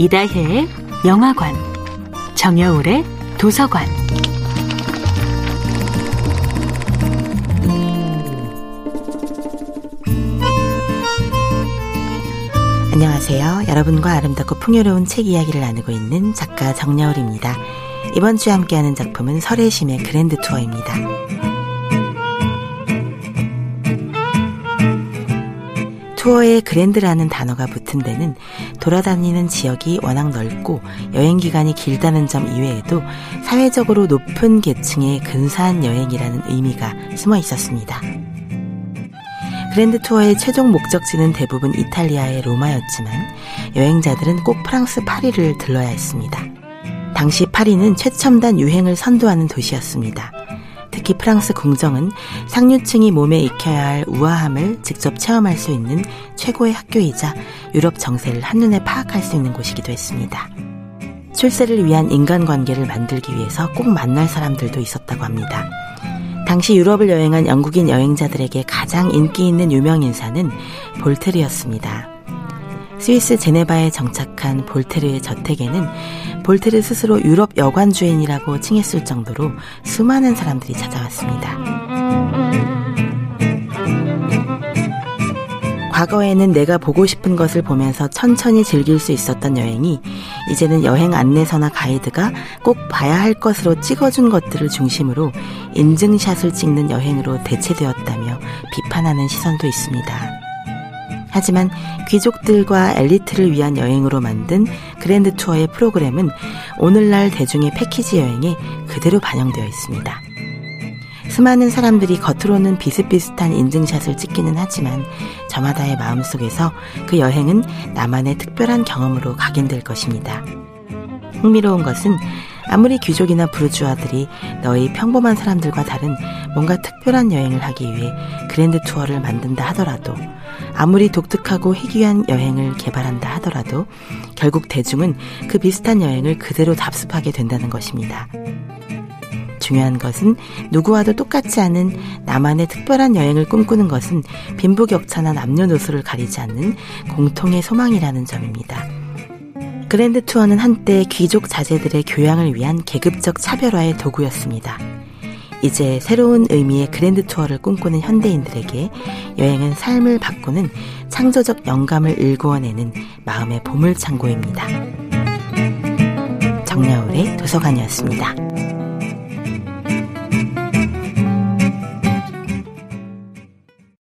이다혜의 영화관, 정여울의 도서관. 안녕하세요. 여러분과 아름답고 풍요로운 책 이야기를 나누고 있는 작가 정여울입니다. 이번 주에 함께하는 작품은 설혜심의 그랜드 투어입니다. 투어에 그랜드라는 단어가 붙은 데는 돌아다니는 지역이 워낙 넓고 여행 기간이 길다는 점 이외에도 사회적으로 높은 계층의 근사한 여행이라는 의미가 숨어 있었습니다. 그랜드 투어의 최종 목적지는 대부분 이탈리아의 로마였지만 여행자들은 꼭 프랑스 파리를 들러야 했습니다. 당시 파리는 최첨단 유행을 선도하는 도시였습니다. 특히 프랑스 궁정은 상류층이 몸에 익혀야 할 우아함을 직접 체험할 수 있는 최고의 학교이자 유럽 정세를 한눈에 파악할 수 있는 곳이기도 했습니다. 출세를 위한 인간관계를 만들기 위해서 꼭 만날 사람들도 있었다고 합니다. 당시 유럽을 여행한 영국인 여행자들에게 가장 인기 있는 유명 인사는 볼테르였습니다. 스위스 제네바에 정착한 볼테르의 저택에는 볼테르 스스로 유럽 여관 주인이라고 칭했을 정도로 수많은 사람들이 찾아왔습니다. 과거에는 내가 보고 싶은 것을 보면서 천천히 즐길 수 있었던 여행이 이제는 여행 안내서나 가이드가 꼭 봐야 할 것으로 찍어준 것들을 중심으로 인증샷을 찍는 여행으로 대체되었다며 비판하는 시선도 있습니다. 하지만 귀족들과 엘리트를 위한 여행으로 만든 그랜드 투어의 프로그램은 오늘날 대중의 패키지 여행에 그대로 반영되어 있습니다. 수많은 사람들이 겉으로는 비슷비슷한 인증샷을 찍기는 하지만 저마다의 마음속에서 그 여행은 나만의 특별한 경험으로 각인될 것입니다. 흥미로운 것은 아무리 귀족이나 부르주아들이 너희 평범한 사람들과 다른 뭔가 특별한 여행을 하기 위해 그랜드 투어를 만든다 하더라도 아무리 독특하고 희귀한 여행을 개발한다 하더라도 결국 대중은 그 비슷한 여행을 그대로 답습하게 된다는 것입니다. 중요한 것은 누구와도 똑같지 않은 나만의 특별한 여행을 꿈꾸는 것은 빈부격차나 남녀노소를 가리지 않는 공통의 소망이라는 점입니다. 그랜드 투어는 한때 귀족 자제들의 교양을 위한 계급적 차별화의 도구였습니다. 이제 새로운 의미의 그랜드 투어를 꿈꾸는 현대인들에게 여행은 삶을 바꾸는 창조적 영감을 일구어내는 마음의 보물창고입니다. 정야울의 도서관이었습니다.